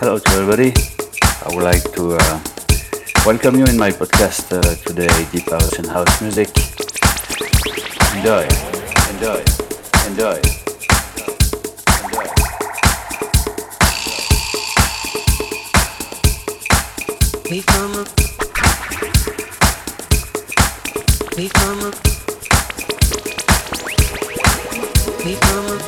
Hello to everybody. I would like to uh, welcome you in my podcast uh, today, Deep House and House Music. Enjoy, enjoy, enjoy. We come up. We come up. We come up.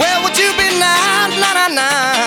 Where would you be now? Nah, nah, nah.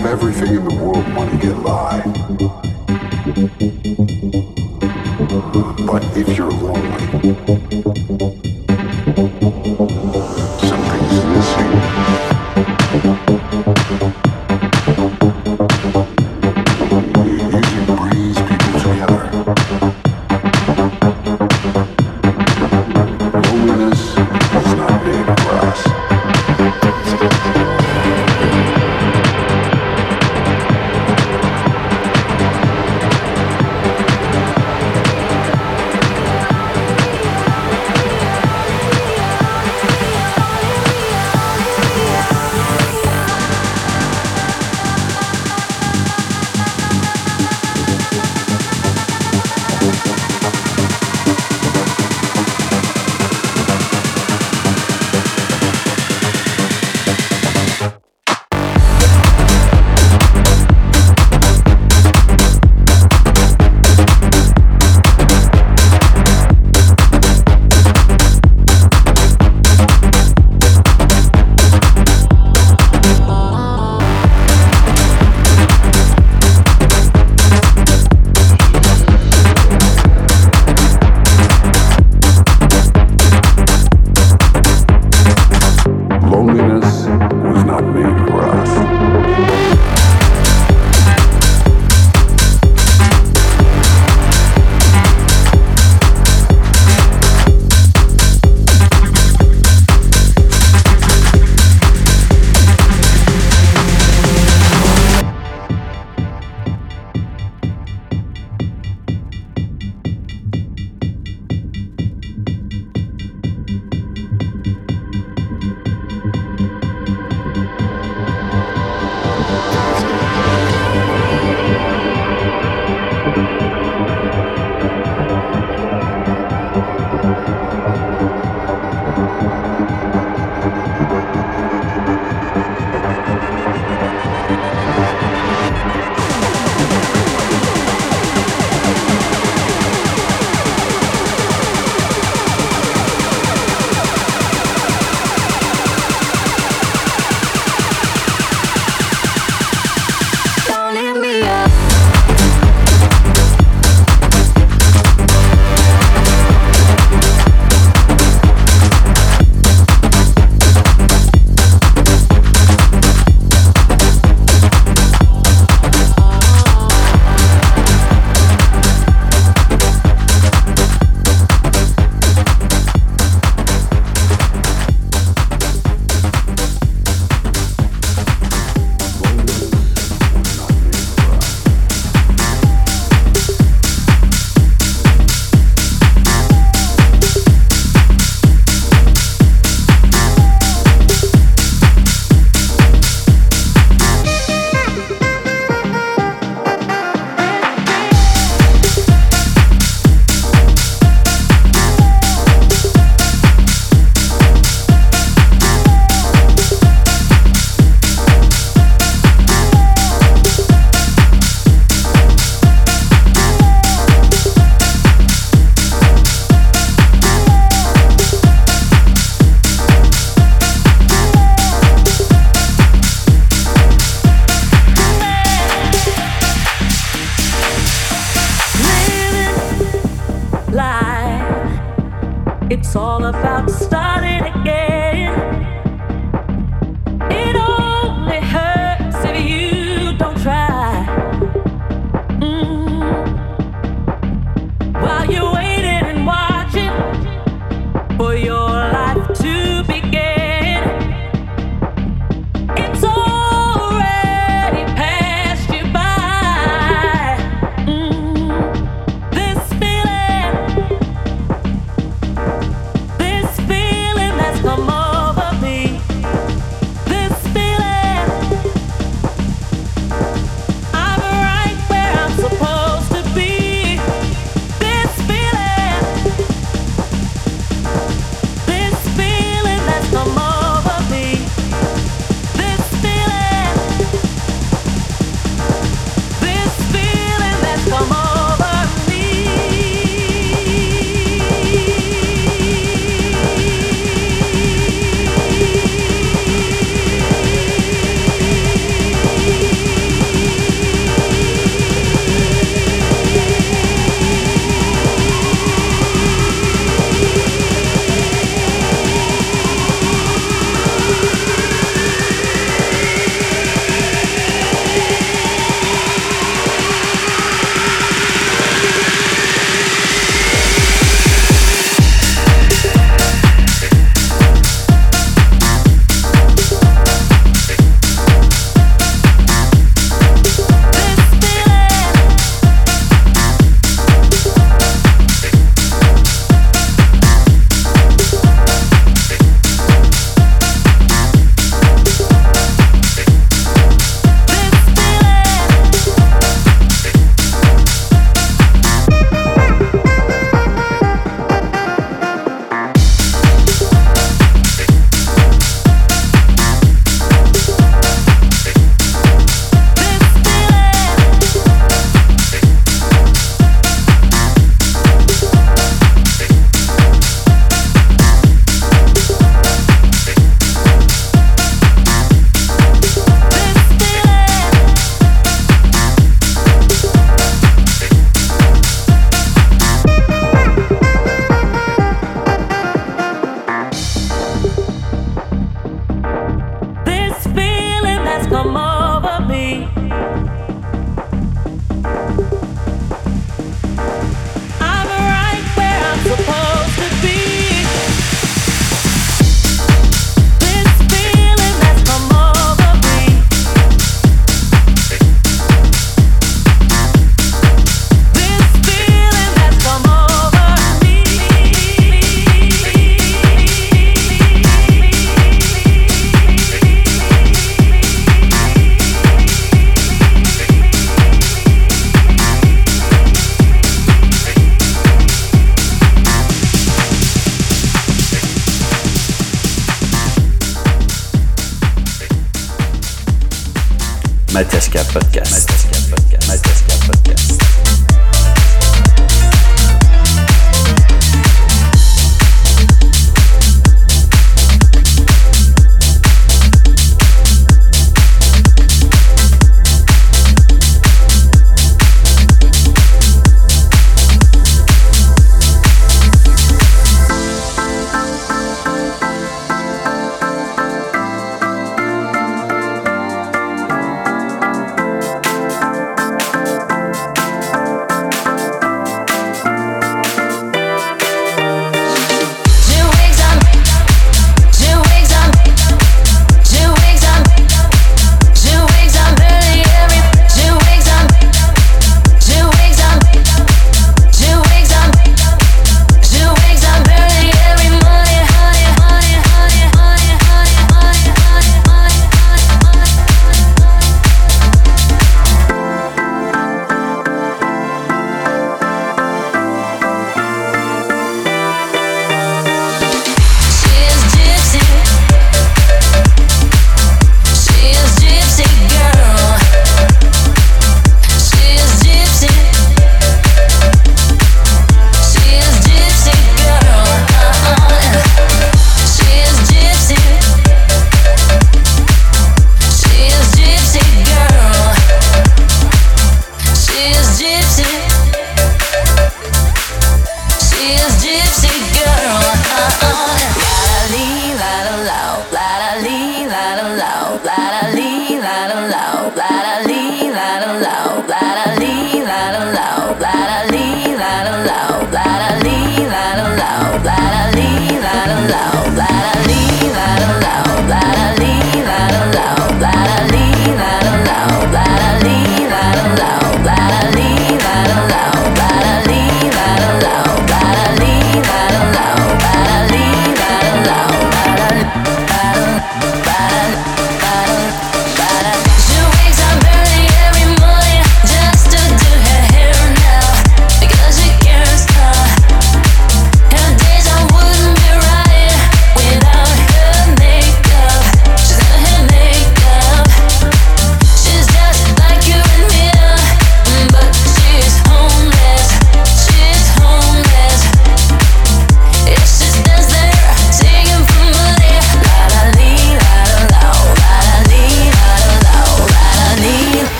Have everything in the world, money get by. But if you're lonely,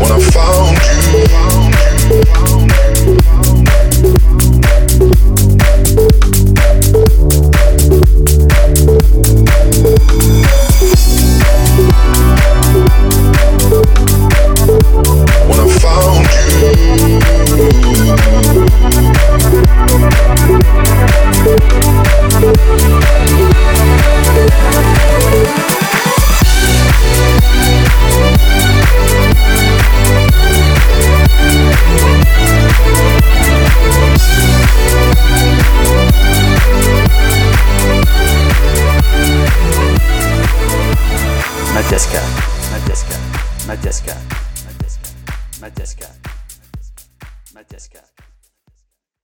Mateska. I found Mateska.